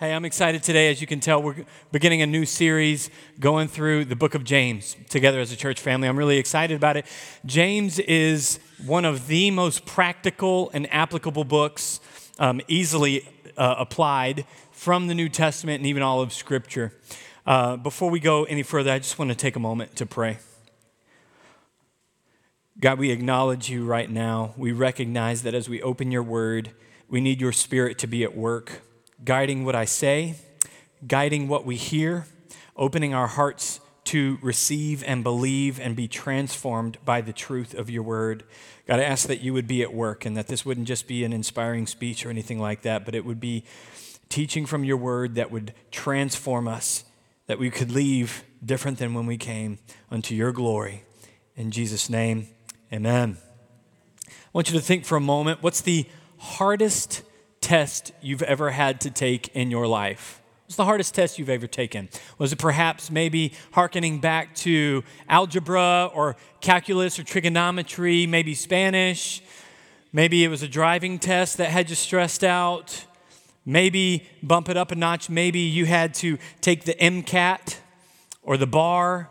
Hey, I'm excited today. As you can tell, we're beginning a new series going through the book of James together as a church family. I'm really excited about it. James is one of the most practical and applicable books, um, easily uh, applied from the New Testament and even all of Scripture. Uh, before we go any further, I just want to take a moment to pray. God, we acknowledge you right now. We recognize that as we open your word, we need your spirit to be at work guiding what I say, guiding what we hear, opening our hearts to receive and believe and be transformed by the truth of your word. God, I ask that you would be at work and that this wouldn't just be an inspiring speech or anything like that, but it would be teaching from your word that would transform us, that we could leave different than when we came unto your glory. In Jesus' name, amen. I want you to think for a moment what's the hardest test you've ever had to take in your life? What's the hardest test you've ever taken? Was it perhaps maybe hearkening back to algebra or calculus or trigonometry, maybe Spanish? Maybe it was a driving test that had you stressed out. Maybe bump it up a notch. Maybe you had to take the MCAT or the bar,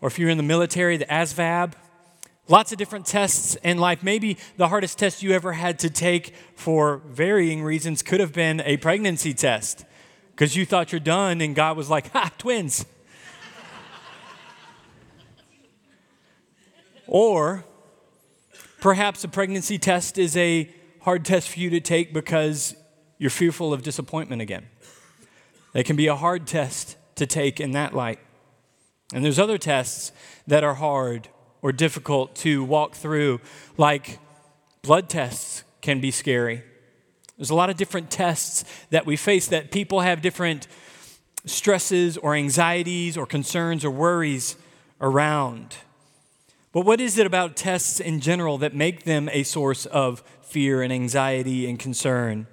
or if you're in the military, the ASVAB. Lots of different tests in life. Maybe the hardest test you ever had to take for varying reasons could have been a pregnancy test because you thought you're done and God was like, ha, twins. or perhaps a pregnancy test is a hard test for you to take because you're fearful of disappointment again. It can be a hard test to take in that light. And there's other tests that are hard or difficult to walk through, like blood tests can be scary. There's a lot of different tests that we face that people have different stresses or anxieties or concerns or worries around. But what is it about tests in general that make them a source of fear and anxiety and concern?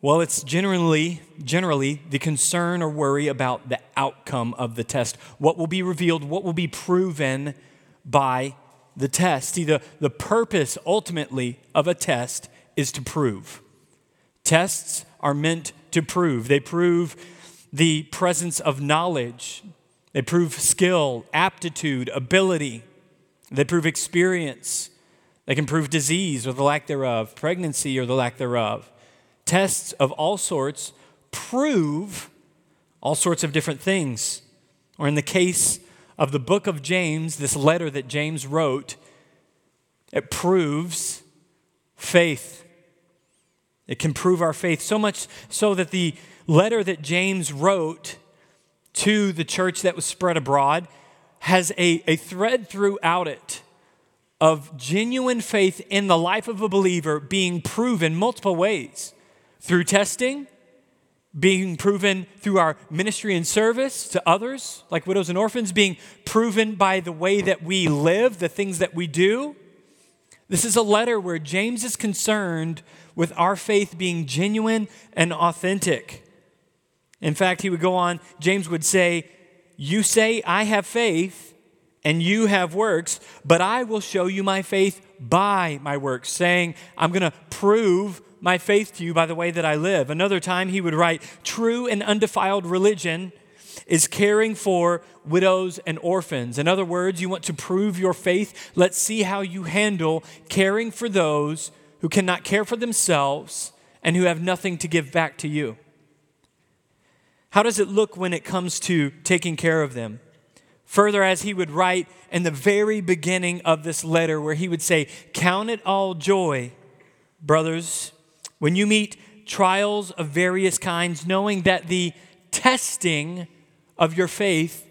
Well, it's generally, generally the concern or worry about the outcome of the test. What will be revealed, what will be proven by the test. See, the, the purpose ultimately of a test is to prove. Tests are meant to prove. They prove the presence of knowledge, they prove skill, aptitude, ability, they prove experience. They can prove disease or the lack thereof, pregnancy or the lack thereof tests of all sorts prove all sorts of different things. Or in the case of the book of James, this letter that James wrote, it proves faith. It can prove our faith so much so that the letter that James wrote to the church that was spread abroad has a, a thread throughout it of genuine faith in the life of a believer being proven multiple ways through testing, being proven through our ministry and service to others, like widows and orphans, being proven by the way that we live, the things that we do. This is a letter where James is concerned with our faith being genuine and authentic. In fact, he would go on, James would say, You say, I have faith and you have works, but I will show you my faith by my works, saying, I'm going to prove my faith to you by the way that I live. Another time he would write, True and undefiled religion is caring for widows and orphans. In other words, you want to prove your faith? Let's see how you handle caring for those who cannot care for themselves and who have nothing to give back to you. How does it look when it comes to taking care of them? Further, as he would write in the very beginning of this letter, where he would say, Count it all joy, brothers when you meet trials of various kinds, knowing that the testing of your faith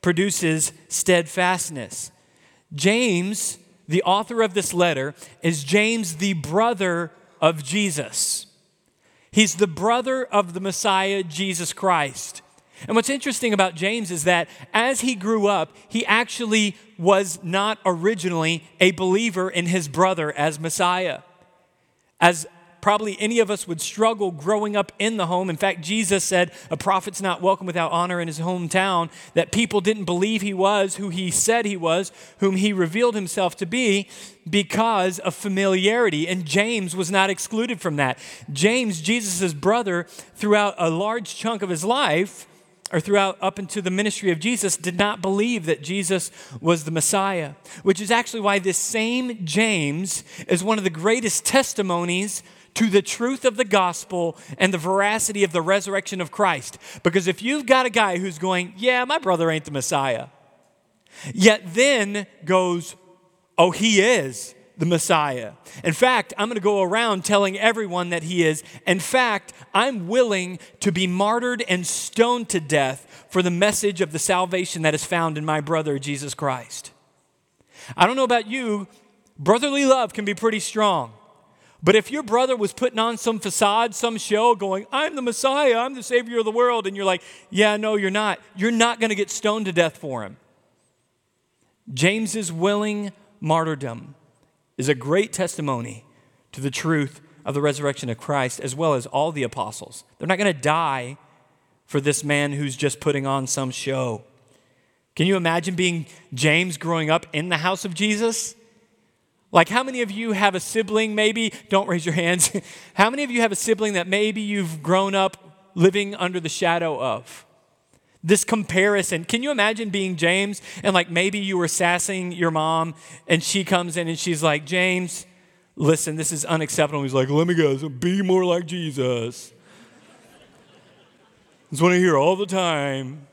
produces steadfastness. James, the author of this letter, is James, the brother of Jesus. He's the brother of the Messiah, Jesus Christ. And what's interesting about James is that as he grew up, he actually was not originally a believer in his brother as Messiah. As probably any of us would struggle growing up in the home. In fact, Jesus said, A prophet's not welcome without honor in his hometown, that people didn't believe he was who he said he was, whom he revealed himself to be, because of familiarity. And James was not excluded from that. James, Jesus' brother, throughout a large chunk of his life, or throughout up into the ministry of Jesus, did not believe that Jesus was the Messiah, which is actually why this same James is one of the greatest testimonies to the truth of the gospel and the veracity of the resurrection of Christ. Because if you've got a guy who's going, Yeah, my brother ain't the Messiah, yet then goes, Oh, he is the Messiah. In fact, I'm going to go around telling everyone that he is. In fact, I'm willing to be martyred and stoned to death for the message of the salvation that is found in my brother, Jesus Christ. I don't know about you, brotherly love can be pretty strong. But if your brother was putting on some facade, some show, going, I'm the Messiah, I'm the Savior of the world, and you're like, yeah, no, you're not, you're not going to get stoned to death for him. James's willing martyrdom is a great testimony to the truth of the resurrection of Christ, as well as all the apostles. They're not going to die for this man who's just putting on some show. Can you imagine being James growing up in the house of Jesus? Like, how many of you have a sibling, maybe? Don't raise your hands. how many of you have a sibling that maybe you've grown up living under the shadow of? this comparison. Can you imagine being James and like maybe you were sassing your mom and she comes in and she's like, James, listen, this is unacceptable. He's like, let me guess, be more like Jesus. That's what I hear all the time.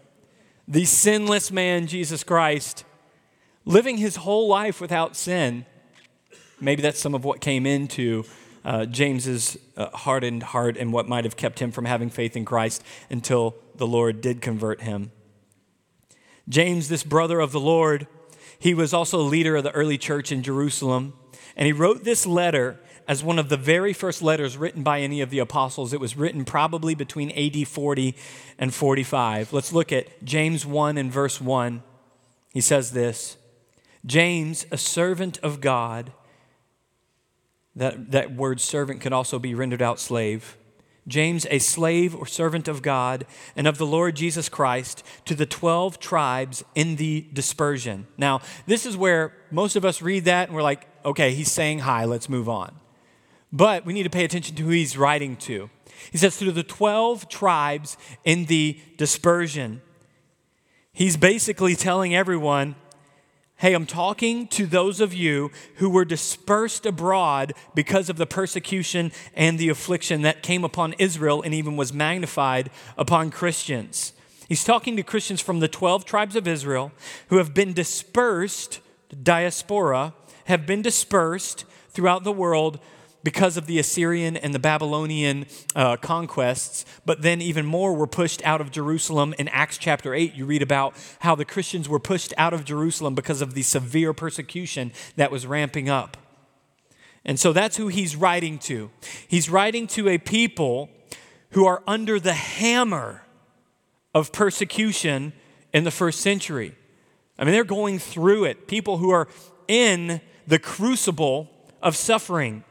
The sinless man, Jesus Christ, living his whole life without sin. Maybe that's some of what came into uh, James's uh, hardened heart and what might have kept him from having faith in Christ until the Lord did convert him. James, this brother of the Lord, he was also a leader of the early church in Jerusalem. And he wrote this letter as one of the very first letters written by any of the apostles. It was written probably between AD 40 and 45. Let's look at James 1 and verse 1. He says this James, a servant of God, that, that word servant could also be rendered out slave James, a slave or servant of God and of the Lord Jesus Christ, to the 12 tribes in the dispersion. Now, this is where most of us read that and we're like, okay, he's saying hi, let's move on. But we need to pay attention to who he's writing to. He says, to the 12 tribes in the dispersion. He's basically telling everyone, Hey, I'm talking to those of you who were dispersed abroad because of the persecution and the affliction that came upon Israel and even was magnified upon Christians. He's talking to Christians from the 12 tribes of Israel who have been dispersed, diaspora, have been dispersed throughout the world because of the Assyrian and the Babylonian uh, conquests, but then even more were pushed out of Jerusalem. In Acts chapter 8, you read about how the Christians were pushed out of Jerusalem because of the severe persecution that was ramping up. And so that's who he's writing to. He's writing to a people who are under the hammer of persecution in the first century. I mean, they're going through it. People who are in the crucible of suffering.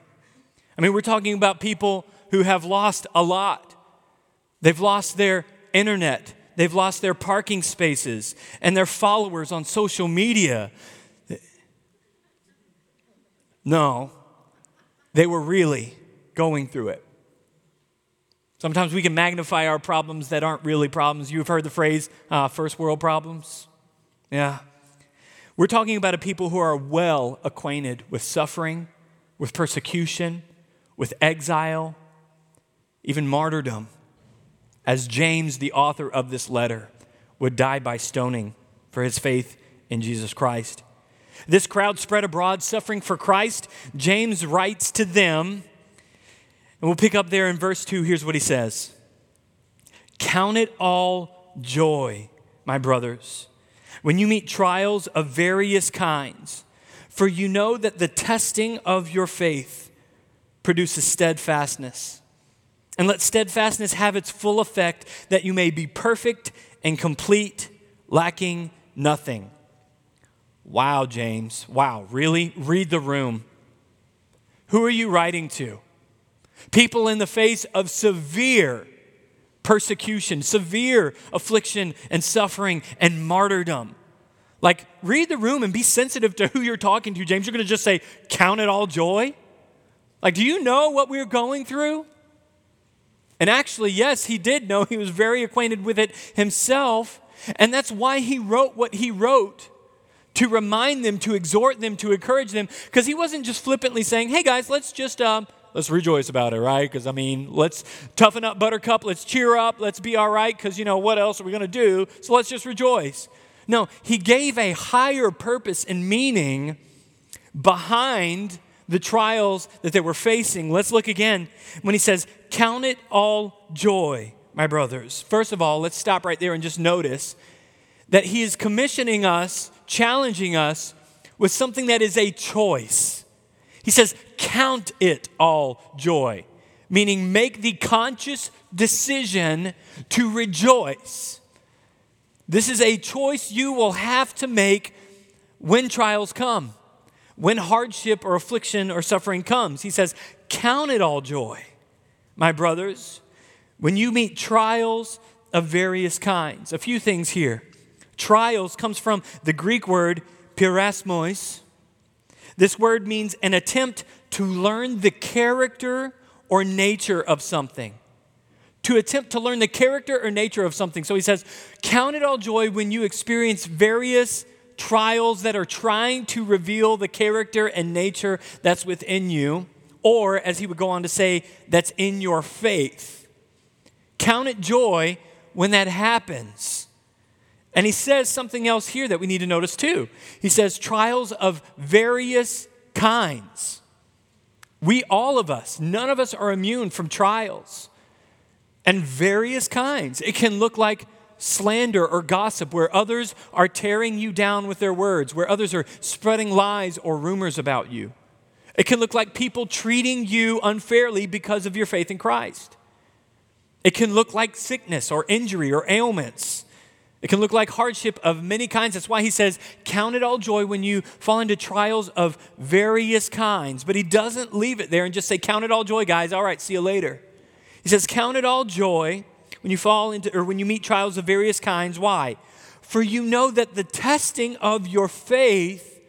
I mean, we're talking about people who have lost a lot. They've lost their internet, they've lost their parking spaces, and their followers on social media. No, they were really going through it. Sometimes we can magnify our problems that aren't really problems. You've heard the phrase uh, first world problems? Yeah. We're talking about a people who are well acquainted with suffering, with persecution, with exile, even martyrdom, as James, the author of this letter, would die by stoning for his faith in Jesus Christ. This crowd spread abroad, suffering for Christ. James writes to them, and we'll pick up there in verse 2. Here's what he says Count it all joy, my brothers, when you meet trials of various kinds, for you know that the testing of your faith produces steadfastness. And let steadfastness have its full effect, that you may be perfect and complete, lacking nothing. Wow, James. Wow, really? Read the room. Who are you writing to? People in the face of severe persecution, severe affliction and suffering and martyrdom. Like, read the room and be sensitive to who you're talking to, James. You're going to just say, Count it all joy? Like, do you know what we're going through? And actually, yes, he did know. He was very acquainted with it himself. And that's why he wrote what he wrote to remind them, to exhort them, to encourage them, because he wasn't just flippantly saying, hey guys, let's just. Um, let's rejoice about it, right? Because, I mean, let's toughen up, Buttercup. Let's cheer up. Let's be all right. Because, you know, what else are we going to do? So let's just rejoice. No, he gave a higher purpose and meaning behind the trials that they were facing. Let's look again when he says, Count it all joy, my brothers. First of all, let's stop right there and just notice that he is commissioning us, challenging us with something that is a choice. He says, Count it all joy, meaning make the conscious decision to rejoice. This is a choice you will have to make when trials come, when hardship or affliction or suffering comes. He says, Count it all joy, my brothers, when you meet trials of various kinds. A few things here. Trials comes from the Greek word peirasmos. This word means an attempt to learn the character or nature of something to attempt to learn the character or nature of something. So he says, Count it all joy when you experience various trials that are trying to reveal the character and nature that's within you, or as he would go on to say, that's in your faith. Count it joy when that happens. And he says something else here that we need to notice too. He says, trials of various kinds. We, all of us, none of us are immune from trials and various kinds. It can look like slander or gossip, where others are tearing you down with their words, where others are spreading lies or rumors about you. It can look like people treating you unfairly because of your faith in Christ. It can look like sickness or injury or ailments. It can look like hardship of many kinds. That's why he says, Count it all joy when you fall into trials of various kinds. But he doesn't leave it there and just say, Count it all joy, guys. All right, see you later. He says, Count it all joy when you fall into, or when you meet trials of various kinds. Why? For you know that the testing of your faith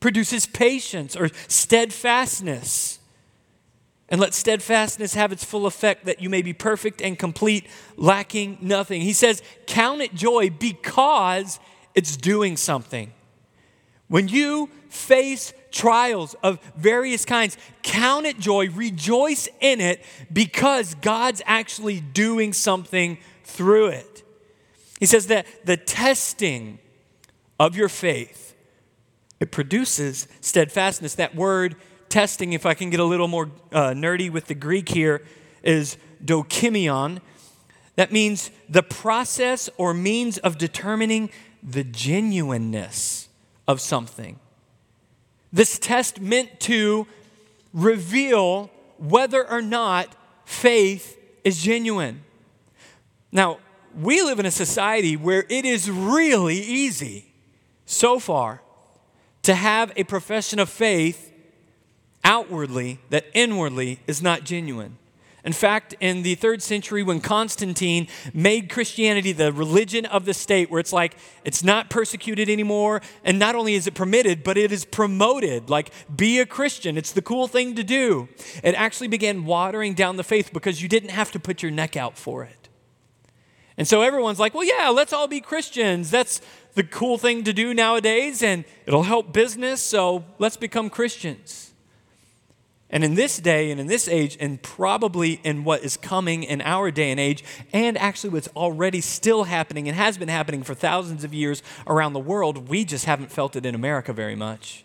produces patience or steadfastness. And let steadfastness have its full effect that you may be perfect and complete, lacking nothing. He says, Count it joy because it's doing something. When you face trials of various kinds, count it joy, rejoice in it because God's actually doing something through it. He says that the testing of your faith it produces steadfastness. That word testing, if I can get a little more uh, nerdy with the Greek here, is dokimion. That means the process or means of determining the genuineness of something. This test meant to reveal whether or not faith is genuine. Now, we live in a society where it is really easy, so far, to have a profession of faith outwardly that inwardly is not genuine. In fact, in the third century, when Constantine made Christianity the religion of the state, where it's like it's not persecuted anymore, and not only is it permitted, but it is promoted. Like, be a Christian, it's the cool thing to do. It actually began watering down the faith because you didn't have to put your neck out for it. And so everyone's like, well, yeah, let's all be Christians. That's the cool thing to do nowadays, and it'll help business, so let's become Christians. And in this day and in this age, and probably in what is coming in our day and age, and actually what's already still happening and has been happening for thousands of years around the world, we just haven't felt it in America very much,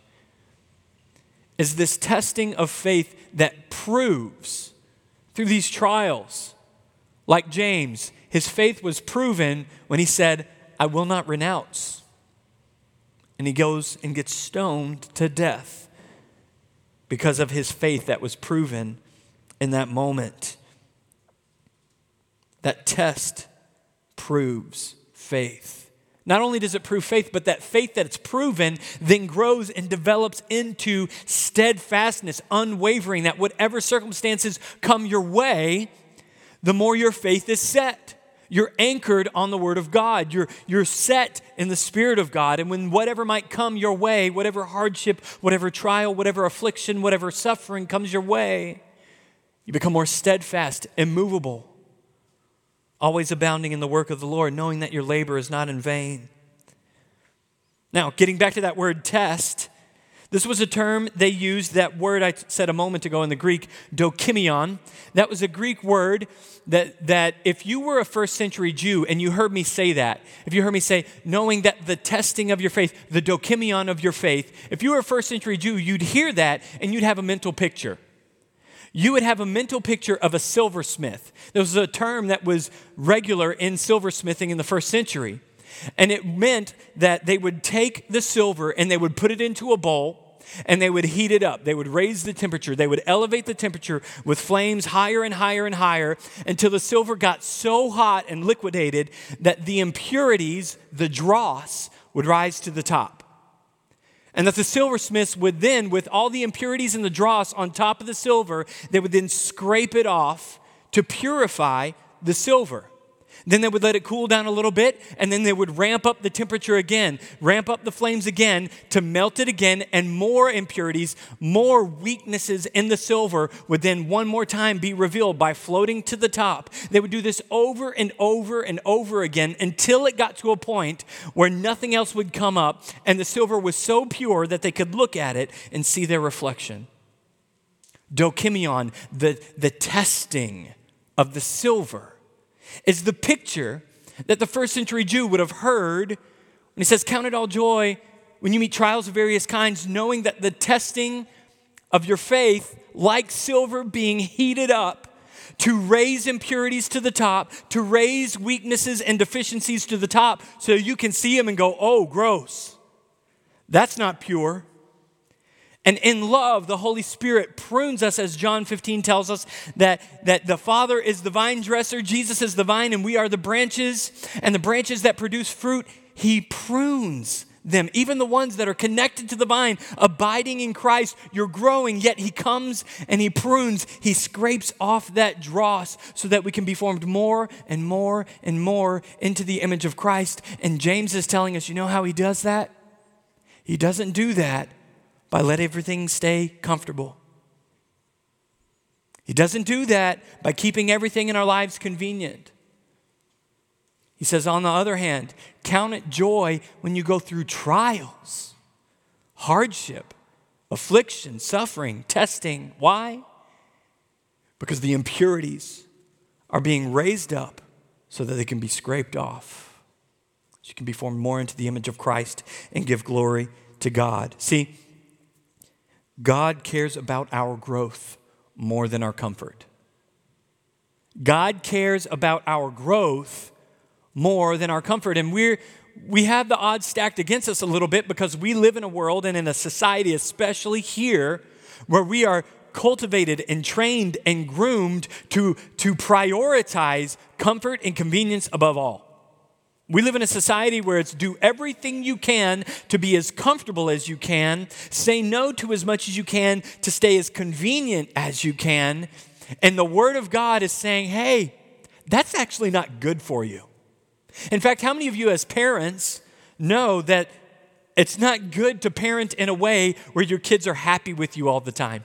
is this testing of faith that proves through these trials, like James, his faith was proven when he said, I will not renounce. And he goes and gets stoned to death because of his faith that was proven in that moment. That test proves faith. Not only does it prove faith, but that faith that it's proven then grows and develops into steadfastness, unwavering, that whatever circumstances come your way, the more your faith is set. You're anchored on the Word of God. You're, you're set in the Spirit of God. And when whatever might come your way, whatever hardship, whatever trial, whatever affliction, whatever suffering comes your way, you become more steadfast, immovable, always abounding in the work of the Lord, knowing that your labor is not in vain. Now, getting back to that word test, this was a term they used, that word I said a moment ago in the Greek, dokimion. That was a Greek word that, that if you were a first century Jew and you heard me say that, if you heard me say, knowing that the testing of your faith, the dokimion of your faith, if you were a first century Jew, you'd hear that and you'd have a mental picture. You would have a mental picture of a silversmith. There was a term that was regular in silversmithing in the first century. And it meant that they would take the silver and they would put it into a bowl and they would heat it up. They would raise the temperature. They would elevate the temperature with flames higher and higher and higher until the silver got so hot and liquidated that the impurities, the dross, would rise to the top. And that the silversmiths would then, with all the impurities and the dross on top of the silver, they would then scrape it off to purify the silver. Then they would let it cool down a little bit, and then they would ramp up the temperature again, ramp up the flames again to melt it again, and more impurities, more weaknesses in the silver would then one more time be revealed by floating to the top. They would do this over and over and over again until it got to a point where nothing else would come up, and the silver was so pure that they could look at it and see their reflection. Dokimion, the, the testing of the silver is the picture that the first century Jew would have heard when he says, Count it all joy when you meet trials of various kinds, knowing that the testing of your faith, like silver being heated up, to raise impurities to the top, to raise weaknesses and deficiencies to the top, so you can see them and go, oh, gross. That's not pure. And in love, the Holy Spirit prunes us, as John 15 tells us, that, that the Father is the vine dresser, Jesus is the vine, and we are the branches. And the branches that produce fruit, He prunes them. Even the ones that are connected to the vine, abiding in Christ, you're growing, yet He comes and He prunes. He scrapes off that dross so that we can be formed more and more and more into the image of Christ. And James is telling us, you know how He does that? He doesn't do that by let everything stay comfortable. He doesn't do that by keeping everything in our lives convenient. He says, on the other hand, count it joy when you go through trials, hardship, affliction, suffering, testing. Why? Because the impurities are being raised up so that they can be scraped off. So you can be formed more into the image of Christ and give glory to God. See, God cares about our growth more than our comfort. God cares about our growth more than our comfort. And we're, we have the odds stacked against us a little bit because we live in a world and in a society, especially here, where we are cultivated and trained and groomed to, to prioritize comfort and convenience above all. We live in a society where it's do everything you can to be as comfortable as you can, say no to as much as you can to stay as convenient as you can. And the Word of God is saying, hey, that's actually not good for you. In fact, how many of you as parents know that it's not good to parent in a way where your kids are happy with you all the time?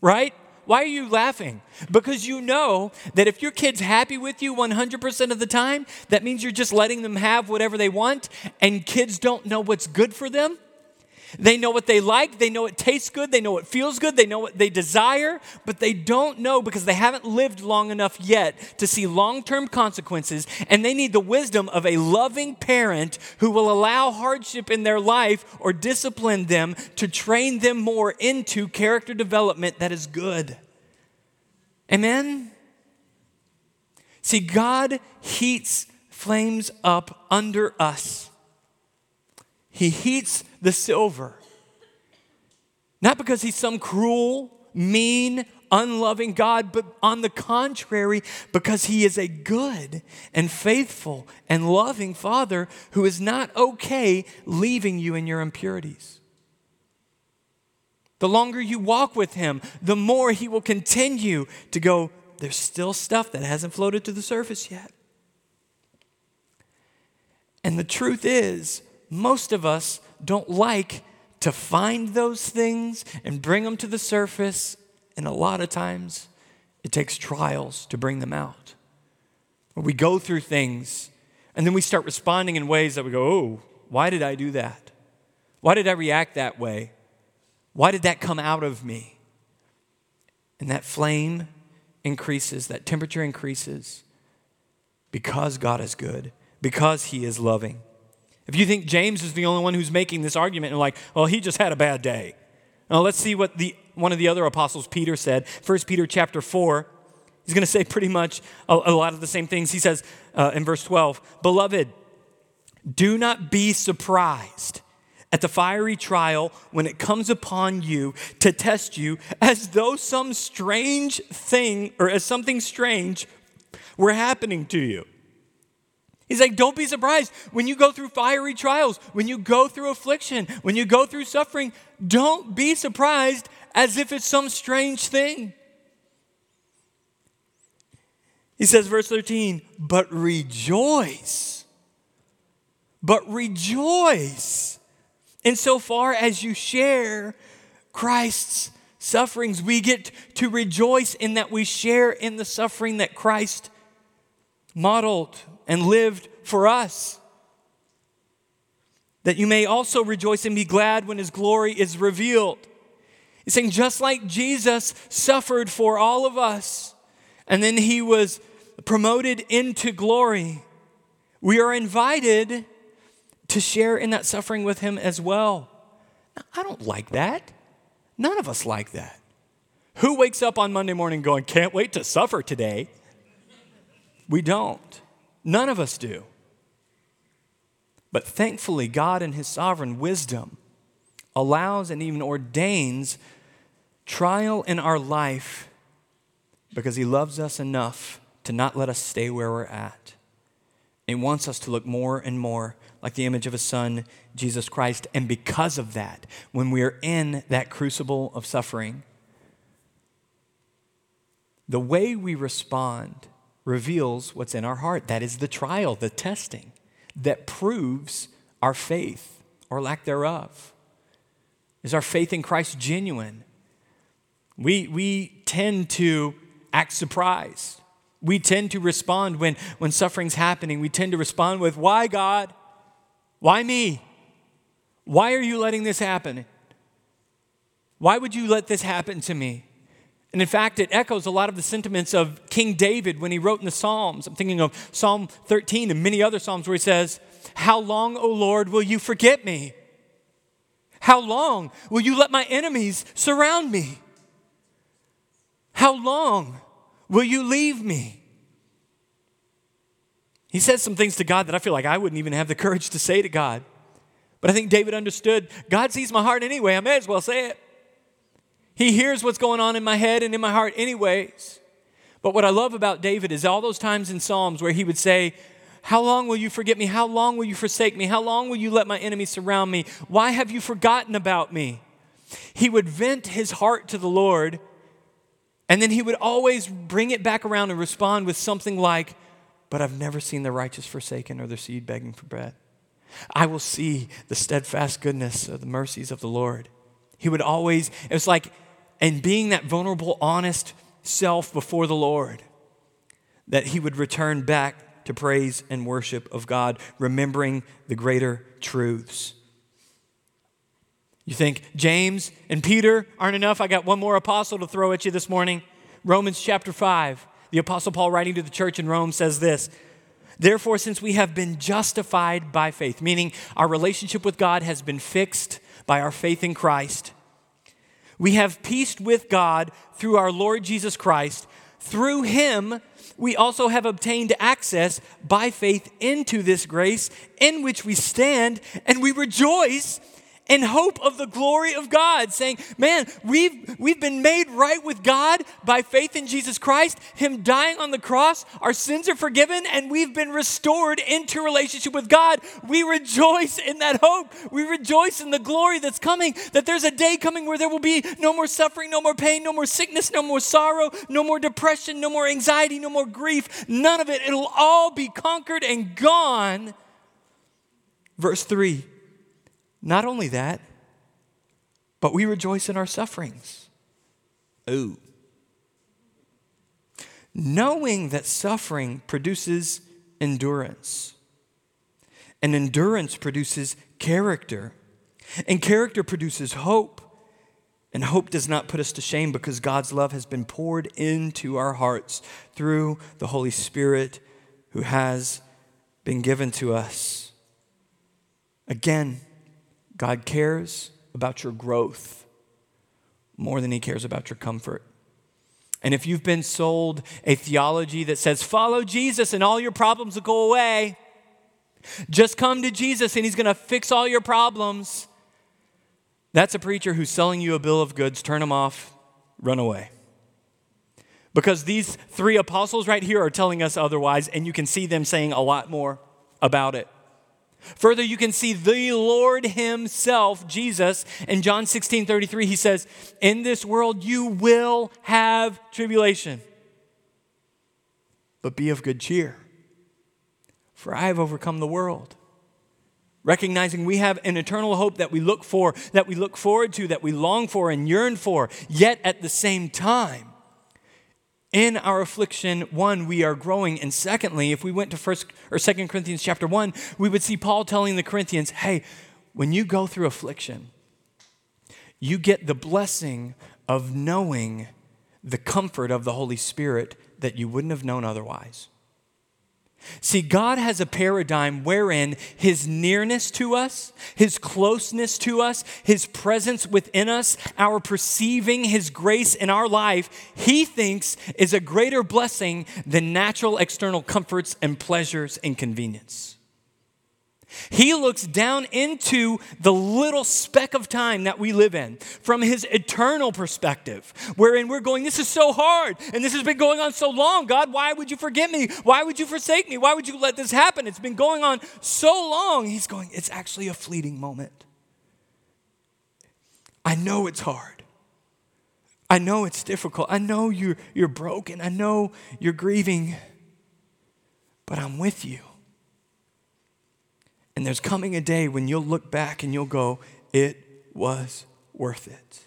Right? Why are you laughing? Because you know that if your kid's happy with you 100% of the time, that means you're just letting them have whatever they want, and kids don't know what's good for them. They know what they like, they know it tastes good, they know it feels good, they know what they desire, but they don't know because they haven't lived long enough yet to see long term consequences. And they need the wisdom of a loving parent who will allow hardship in their life or discipline them to train them more into character development that is good. Amen? See, God heats flames up under us he heats the silver. Not because he's some cruel, mean, unloving God, but on the contrary, because He is a good and faithful and loving Father who is not okay leaving you in your impurities. The longer you walk with Him, the more He will continue to go, there's still stuff that hasn't floated to the surface yet. And the truth is, most of us don't like to find those things and bring them to the surface. And a lot of times, it takes trials to bring them out. we go through things and then we start responding in ways that we go, oh, why did I do that? Why did I react that way? Why did that come out of me? And that flame increases, that temperature increases because God is good, because He is loving. If you think James is the only one who's making this argument and like, well, he just had a bad day. Now let's see what the, one of the other apostles, Peter, said. 1 Peter chapter 4. He's going to say pretty much a, a, lot of the same things. He says uh, in verse 12, Beloved, do not be surprised at the fiery trial when it comes upon you to test you as though some strange thing or as something strange were happening to you. He's like, don't be surprised when you go through fiery trials, when you go through affliction, when you go through suffering. Don't be surprised as if it's some strange thing. He says, verse 13, but rejoice. But rejoice insofar as you share Christ's sufferings. We get to rejoice in that we share in the suffering that Christ modeled and lived for us. That you may also rejoice and be glad when his glory is revealed. He's saying, just like Jesus suffered for all of us, and then he was promoted into glory, we are invited to share in that suffering with him as well. Now, I don't like that. None of us like that. Who wakes up on Monday morning going, can't wait to suffer today? We don't. None of us do. But thankfully, God, in His sovereign wisdom, allows and even ordains trial in our life because He loves us enough to not let us stay where we're at. He wants us to look more and more like the image of His Son, Jesus Christ. And because of that, when we are in that crucible of suffering, the way we respond reveals what's in our heart. That is the trial, the testing that proves our faith or lack thereof. Is our faith in Christ genuine? We, we tend to act surprised. We tend to respond when, when suffering's happening. We tend to respond with, Why, God? Why me? Why are you letting this happen? Why would you let this happen to me? And in fact, it echoes a lot of the sentiments of King David when he wrote in the Psalms. I'm thinking of Psalm 13 and many other Psalms where he says, How long, O Lord, will you forget me? How long will you let my enemies surround me? How long will you leave me? He says some things to God that I feel like I wouldn't even have the courage to say to God. But I think David understood God sees my heart anyway. I may as well say it. He hears what's going on in my head and in my heart, anyways. But what I love about David is all those times in Psalms where he would say, How long will you forget me? How long will you forsake me? How long will you let my enemies surround me? Why have you forgotten about me? He would vent his heart to the Lord, and then he would always bring it back around and respond with something like, But I've never seen the righteous forsaken or their seed begging for bread. I will see the steadfast goodness of the mercies of the Lord. He would always, it was like and being that vulnerable, honest self before the Lord, that he would return back to praise and worship of God, remembering the greater truths. You think James and Peter aren't enough? I got one more apostle to throw at you this morning. Romans chapter 5. The apostle Paul, writing to the church in Rome, says this Therefore, since we have been justified by faith, meaning our relationship with God has been fixed by our faith in Christ, we have peace with God through our Lord Jesus Christ. Through him, we also have obtained access by faith into this grace in which we stand, and we rejoice in hope of the glory of God, saying, Man, we've, we've been made right with God by faith in Jesus Christ, Him dying on the cross. Our sins are forgiven, and we've been restored into relationship with God. We rejoice in that hope. We rejoice in the glory that's coming, that there's a day coming where there will be no more suffering, no more pain, no more sickness, no more sorrow, no more depression, no more anxiety, no more grief. None of it. It'll all be conquered and gone. Verse 3 not only that, but we rejoice in our sufferings. Ooh. Knowing that suffering produces endurance, and endurance produces character, and character produces hope. And hope does not put us to shame because God's love has been poured into our hearts through the Holy Spirit who has been given to us. Again, God cares about your growth more than he cares about your comfort. And if you've been sold a theology that says, follow Jesus and all your problems will go away, just come to Jesus and he's going to fix all your problems, that's a preacher who's selling you a bill of goods. Turn him off, run away. Because these three apostles right here are telling us otherwise, and you can see them saying a lot more about it. Further, you can see the Lord Himself, Jesus, in John 16 33, He says, In this world you will have tribulation, but be of good cheer, for I have overcome the world. Recognizing we have an eternal hope that we look for, that we look forward to, that we long for and yearn for, yet at the same time, in our affliction one we are growing and secondly if we went to first or second corinthians chapter 1 we would see paul telling the corinthians hey when you go through affliction you get the blessing of knowing the comfort of the holy spirit that you wouldn't have known otherwise See, God has a paradigm wherein His nearness to us, His closeness to us, His presence within us, our perceiving His grace in our life, He thinks is a greater blessing than natural external comforts and pleasures and convenience. He looks down into the little speck of time that we live in from his eternal perspective, wherein we're going, This is so hard, and this has been going on so long. God, why would you forget me? Why would you forsake me? Why would you let this happen? It's been going on so long. He's going, It's actually a fleeting moment. I know it's hard. I know it's difficult. I know you're, you're broken. I know you're grieving, but I'm with you. And there's coming a day when you'll look back and you'll go, it was worth it.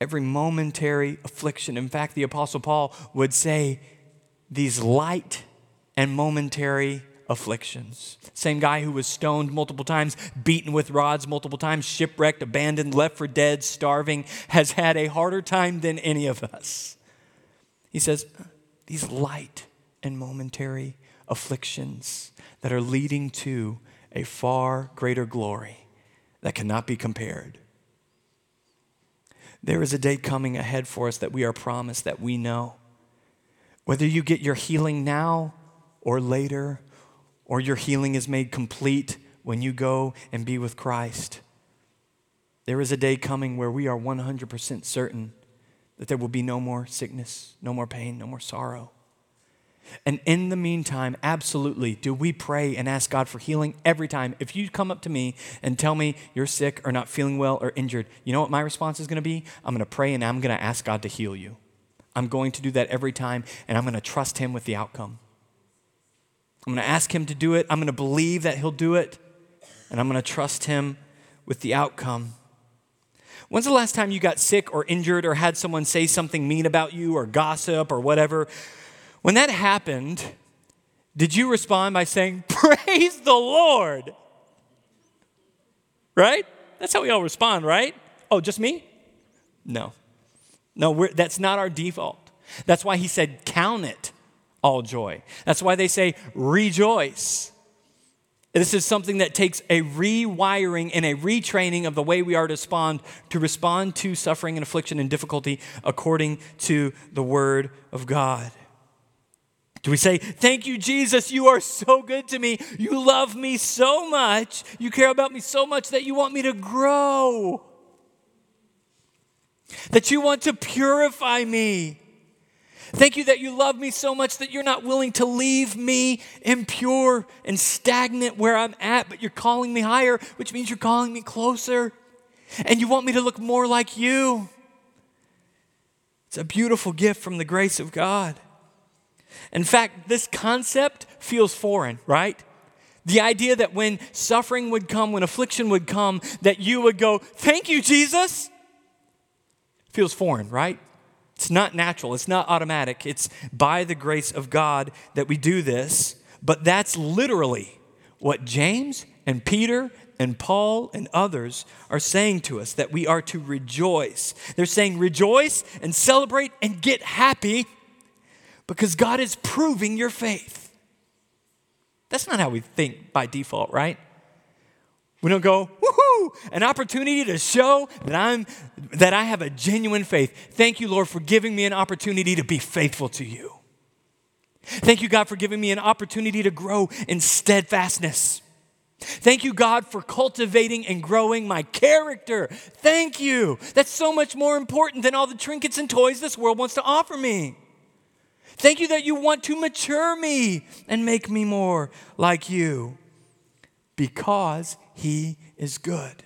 Every momentary affliction. In fact, the Apostle Paul would say, these light and momentary afflictions. Same guy who was stoned multiple times, beaten with rods multiple times, shipwrecked, abandoned, left for dead, starving, has had a harder time than any of us. He says, these light and momentary afflictions that are leading to a far greater glory that cannot be compared. There is a day coming ahead for us that we are promised, that we know. Whether you get your healing now or later, or your healing is made complete when you go and be with Christ, there is a day coming where we are 100% certain that there will be no more sickness, no more pain, no more sorrow. And in the meantime, absolutely, do we pray and ask God for healing every time? If you come up to me and tell me you're sick or not feeling well or injured, you know what my response is going to be? I'm going to pray and I'm going to ask God to heal you. I'm going to do that every time and I'm going to trust Him with the outcome. I'm going to ask Him to do it. I'm going to believe that He'll do it and I'm going to trust Him with the outcome. When's the last time you got sick or injured or had someone say something mean about you or gossip or whatever? When that happened, did you respond by saying, Praise the Lord? Right? That's how we all respond, right? Oh, just me? No. No, that's not our default. That's why he said, Count it all joy. That's why they say, Rejoice. This is something that takes a rewiring and a retraining of the way we are to respond to respond to suffering and affliction and difficulty according to the word of God. Do we say, Thank you, Jesus, you are so good to me. You love me so much. You care about me so much that you want me to grow, that you want to purify me. Thank you that you love me so much that you're not willing to leave me impure and stagnant where I'm at, but you're calling me higher, which means you're calling me closer. And you want me to look more like you. It's a beautiful gift from the grace of God. In fact, this concept feels foreign, right? The idea that when suffering would come, when affliction would come, that you would go, Thank you, Jesus, feels foreign, right? It's not natural, it's not automatic. It's by the grace of God that we do this. But that's literally what James and Peter and Paul and others are saying to us that we are to rejoice. They're saying, rejoice and celebrate and get happy because God is proving your faith. That's not how we think by default, right? We don't go, woohoo, an opportunity to show that I'm that I have a genuine faith. Thank you, Lord, for giving me an opportunity to be faithful to you. Thank you, God, for giving me an opportunity to grow in steadfastness. Thank you, God, for cultivating and growing my character. Thank you. That's so much more important than all the trinkets and toys this world wants to offer me. Thank you that you want to mature me and make me more like you because he is good.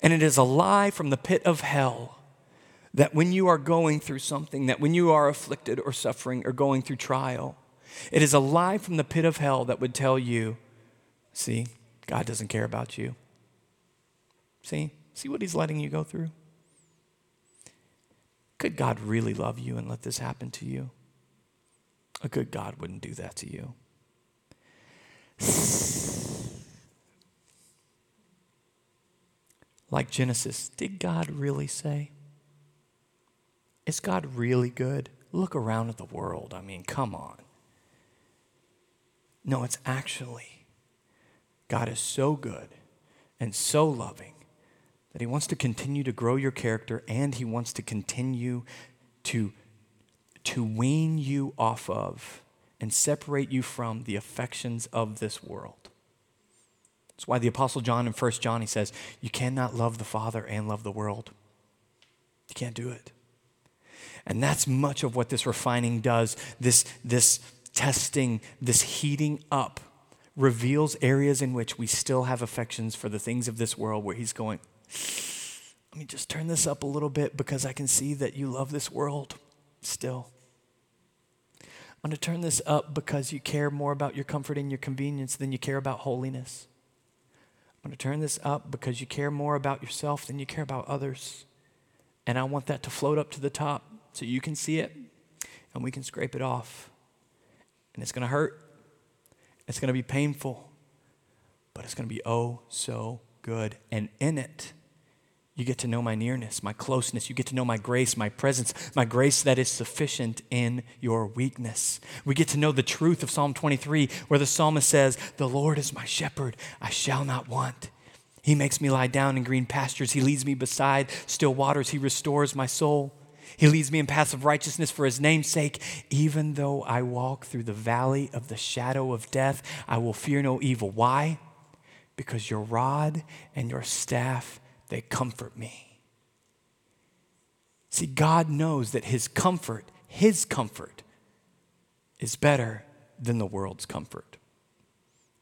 And it is a lie from the pit of hell that when you are going through something, that when you are afflicted or suffering or going through trial, it is a lie from the pit of hell that would tell you, see, God doesn't care about you. See, see what he's letting you go through? Could God really love you and let this happen to you? A good God wouldn't do that to you. like Genesis, did God really say? Is God really good? Look around at the world. I mean, come on. No, it's actually God is so good and so loving that He wants to continue to grow your character and He wants to continue to, to wean you off of and separate you from the affections of this world. That's why the Apostle John in 1 John, he says, You cannot love the Father and love the world. You can't do it. And that's much of what this refining does. This, this testing, this heating up reveals areas in which we still have affections for the things of this world where he's going, Let me just turn this up a little bit because I can see that you love this world still. I'm going to turn this up because you care more about your comfort and your convenience than you care about holiness. I'm going to turn this up because you care more about yourself than you care about others. And I want that to float up to the top so you can see it and we can scrape it off. And it's going to hurt. It's going to be painful. But it's going to be oh so good. And in it, you get to know my nearness, my closeness. You get to know my grace, my presence, my grace that is sufficient in your weakness. We get to know the truth of Psalm 23, where the psalmist says, The Lord is my shepherd, I shall not want. He makes me lie down in green pastures. He leads me beside still waters. He restores my soul. He leads me in paths of righteousness for his name's sake. Even though I walk through the valley of the shadow of death, I will fear no evil. Why? Because your rod and your staff they comfort me. See, God knows that His comfort, His comfort, is better than the world's comfort.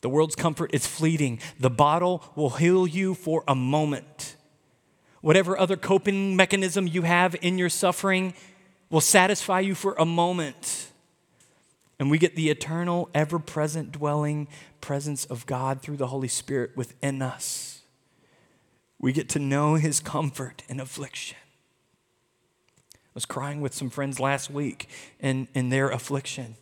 The world's comfort is fleeting. The bottle will heal you for a moment. Whatever other coping mechanism you have in your suffering will satisfy you for a moment. And we get the eternal, ever present, dwelling presence of God through the Holy Spirit within us. We get to know his comfort in affliction. I was crying with some friends last week in, in their affliction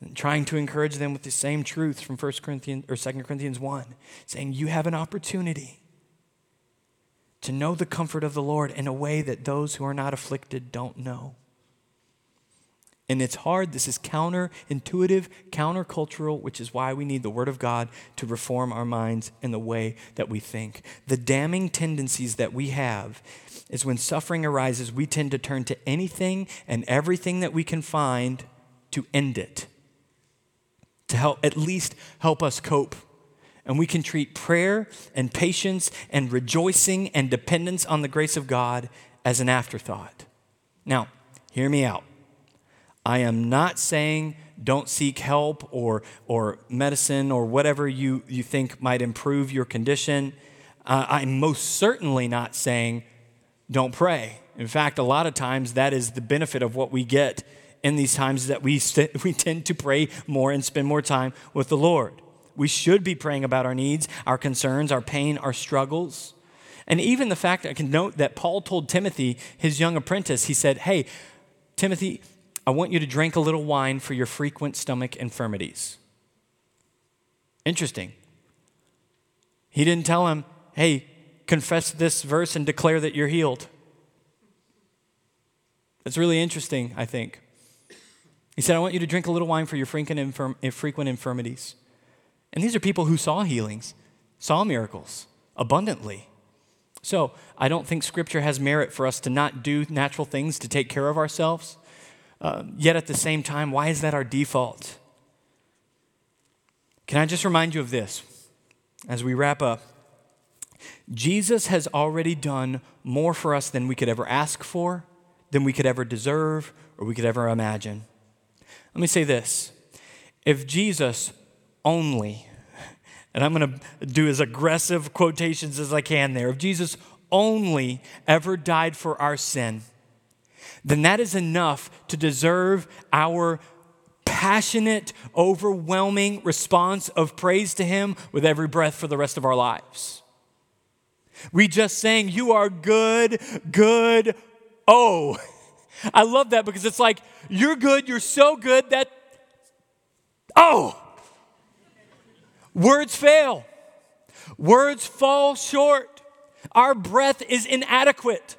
and trying to encourage them with the same truths from 1 Corinthians or 2 Corinthians 1, saying, You have an opportunity to know the comfort of the Lord in a way that those who are not afflicted don't know. And it's hard. This is counterintuitive, countercultural, which is why we need the Word of God to reform our minds in the way that we think. The damning tendencies that we have is when suffering arises, we tend to turn to anything and everything that we can find to end it, to help at least help us cope. And we can treat prayer and patience and rejoicing and dependence on the grace of God as an afterthought. Now, hear me out. I am not saying don't seek help or, or medicine or whatever you, you think might improve your condition. Uh, I'm most certainly not saying don't pray. In fact, a lot of times that is the benefit of what we get in these times that we, st- we tend to pray more and spend more time with the Lord. We should be praying about our needs, our concerns, our pain, our struggles. And even the fact I can note that Paul told Timothy, his young apprentice, he said, Hey, Timothy, I want you to drink a little wine for your frequent stomach infirmities. Interesting. He didn't tell him, Hey, confess this verse and declare that you're healed. That's really interesting, I think. He said, I want you to drink a little wine for your frequent, infirm- eh, frequent infirmities. And these are people who saw healings, saw miracles abundantly. So I don't think Scripture has merit for us to not do natural things to take care of ourselves. Uh, yet at the same time, why is that our default? Can I just remind you of this as we wrap up? Jesus has already done more for us than we could ever ask for than we could ever deserve or we could ever imagine. Let me say this if Jesus only, and I'm going to do as aggressive quotations as I can there, if Jesus only ever died for our sin, then that is enough to deserve our passionate, overwhelming response of praise to Him with every breath for the rest of our lives. We just saying, You are good, good, oh. I love that because it's like, you're good, you're so good that, oh. Words fail, words fall short. Our breath is inadequate.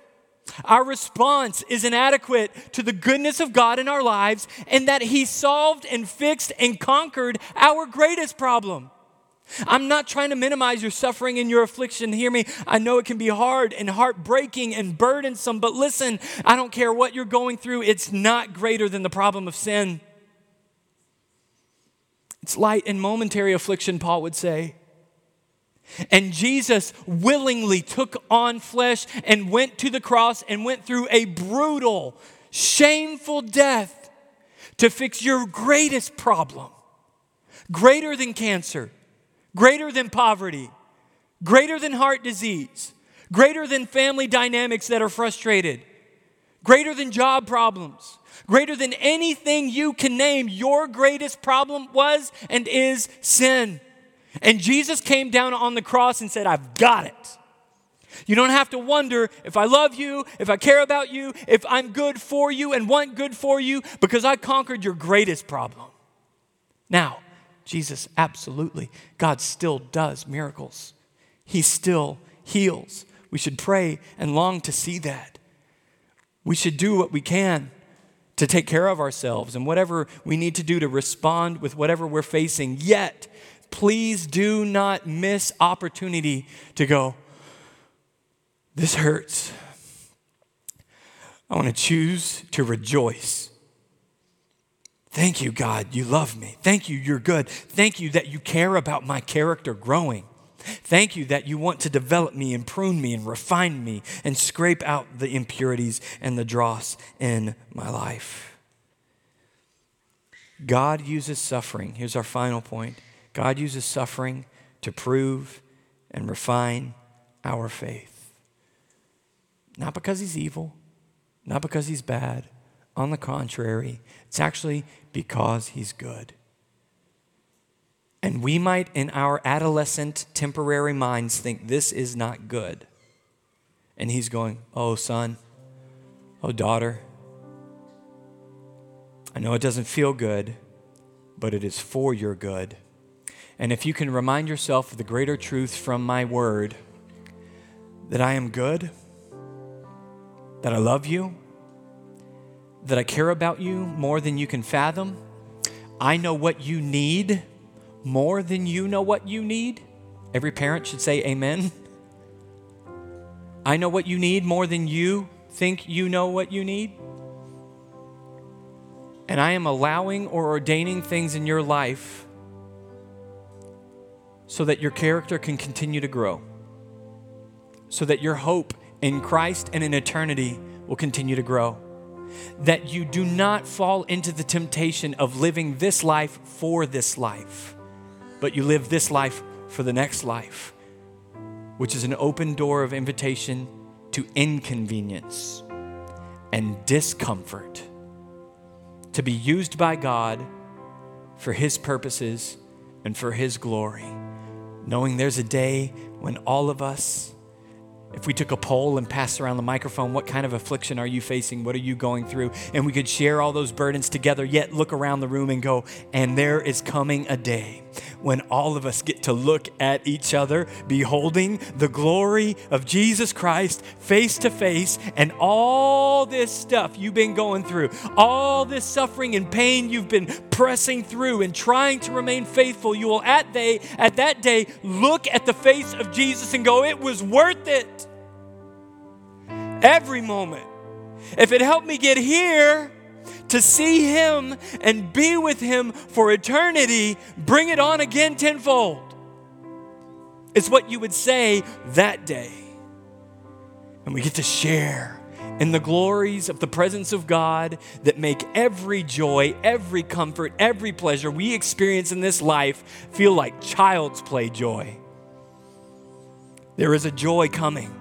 Our response is inadequate to the goodness of God in our lives and that He solved and fixed and conquered our greatest problem. I'm not trying to minimize your suffering and your affliction. Hear me. I know it can be hard and heartbreaking and burdensome, but listen, I don't care what you're going through, it's not greater than the problem of sin. It's light and momentary affliction, Paul would say. And Jesus willingly took on flesh and went to the cross and went through a brutal, shameful death to fix your greatest problem, greater than cancer greater than poverty, greater than heart disease, greater than family dynamics that are frustrated, greater than job problems, greater than anything you can name. Your greatest problem was and is sin. And Jesus came down on the cross and said, I've got it. You don't have to wonder if I love you, if I care about you, if I'm good for you and want good for you, because I conquered your greatest problem. Now, Jesus, absolutely. God still does miracles, He still heals. We should pray and long to see that. We should do what we can to take care of ourselves and whatever we need to do to respond with whatever we're facing. Yet, please do not miss opportunity to go, this hurts. I want to choose to rejoice Thank you, God, you love me. Thank you, you're good. Thank you that you care about my character growing. Thank you that you want to develop me and prune me and refine me and scrape out the impurities and the dross in my life. God uses suffering. Here's our final point God uses suffering to prove and refine our faith. Not because he's evil, not because he's bad. On the contrary, it's actually because he's good. And we might, in our adolescent, temporary minds, think this is not good. And he's going, Oh, son, oh, daughter, I know it doesn't feel good, but it is for your good. And if you can remind yourself of the greater truth from my word that I am good, that I love you, that I care about you more than you can fathom. I know what you need more than you know what you need. Every parent should say amen. I know what you need more than you think you know what you need. And I am allowing or ordaining things in your life so that your character can continue to grow, so that your hope in Christ and in eternity will continue to grow. That you do not fall into the temptation of living this life for this life, but you live this life for the next life, which is an open door of invitation to inconvenience and discomfort to be used by God for His purposes and for His glory, knowing there's a day when all of us if we took a poll and passed around the microphone, what kind of affliction are you facing? What are you going through? And we could share all those burdens together, yet look around the room and go, and there is coming a day when all of us get to look at each other, beholding the glory of Jesus Christ face to face, and all this stuff you've been going through, all this suffering and pain you've been pressing through and trying to remain faithful, you will at day at that day look at the face of Jesus and go, it was worth it. Every moment. If it helped me get here, to see Him and be with Him for eternity, bring it on again tenfold. It's what you would say that day. And we get to share in the glories of the presence of God that make every joy, every comfort, every pleasure we experience in this life feel like child's play joy. There is a joy coming.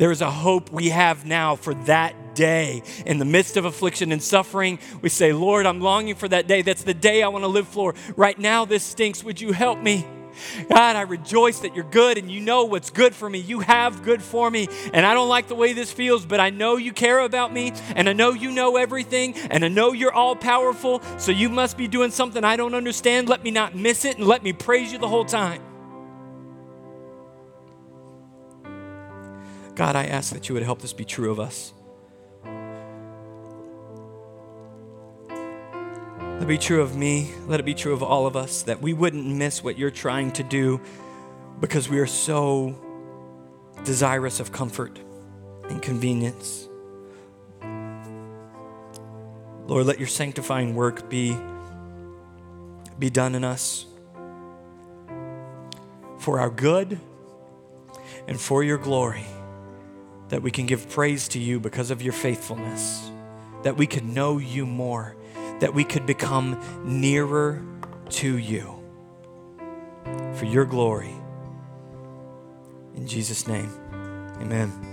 There is a hope we have now for that day. In the midst of affliction and suffering, we say, Lord, I'm longing for that day. That's the day I want to live for. Right now, this stinks. Would you help me? God, I rejoice that you're good and you know what's good for me. You have good for me. And I don't like the way this feels, but I know you care about me and I know you know everything and I know you're all powerful. So you must be doing something I don't understand. Let me not miss it and let me praise you the whole time. God, I ask that you would help this be true of us. Let it be true of me. Let it be true of all of us that we wouldn't miss what you're trying to do because we are so desirous of comfort and convenience. Lord, let your sanctifying work be, be done in us for our good and for your glory, that we can give praise to you because of your faithfulness, that we can know you more that we could become nearer to you for your glory. In Jesus' name, amen.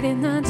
In the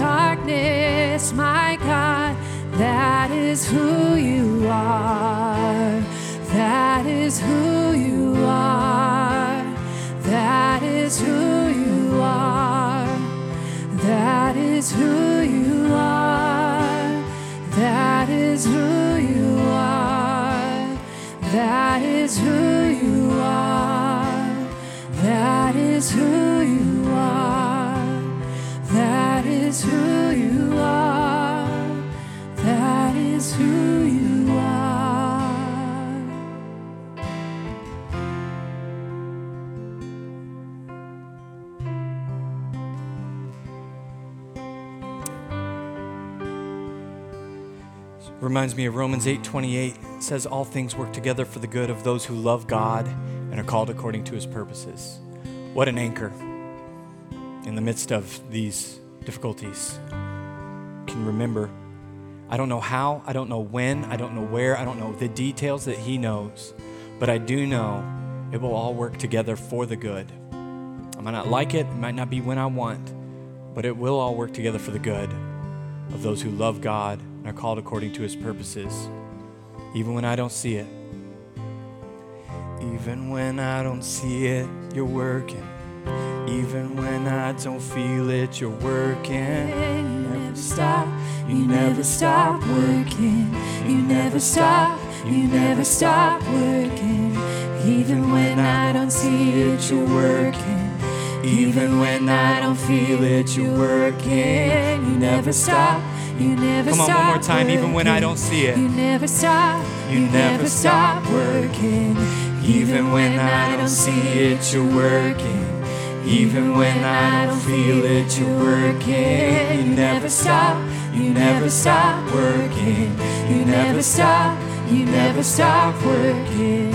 Reminds me of Romans 8:28. It says all things work together for the good of those who love God and are called according to his purposes. What an anchor in the midst of these difficulties. Can remember I don't know how, I don't know when, I don't know where, I don't know the details that he knows. but I do know it will all work together for the good. I might not like it, it might not be when I want, but it will all work together for the good of those who love God and are called according to his purposes, even when I don't see it. Even when I don't see it, you're working. Even when I don't feel it, you're working. You never stop, you never stop working. You never stop, you never stop working. Even when I don't see it, you're working. Even when I don't feel it, you're working. You never stop, you never Come on, stop. one more time. Even when I don't see it. You never stop, You never stop working. Even when I don't see it, you're working. Even when I don't feel it, you're working. You never stop, you never stop working. You never stop, you never stop working.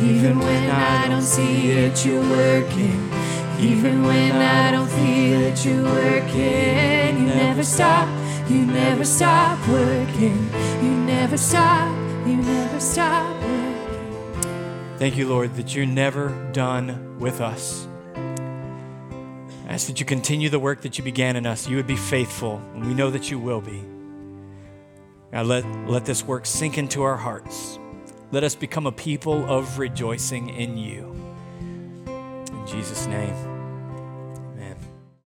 Even when I don't see it, you're working. Even when I don't feel it, you're working. You never stop, you never stop working. You never stop, you never stop working. Thank you, Lord, that you're never done with us. I ask that you continue the work that you began in us. You would be faithful, and we know that you will be. God, let, let this work sink into our hearts. Let us become a people of rejoicing in you. In Jesus' name.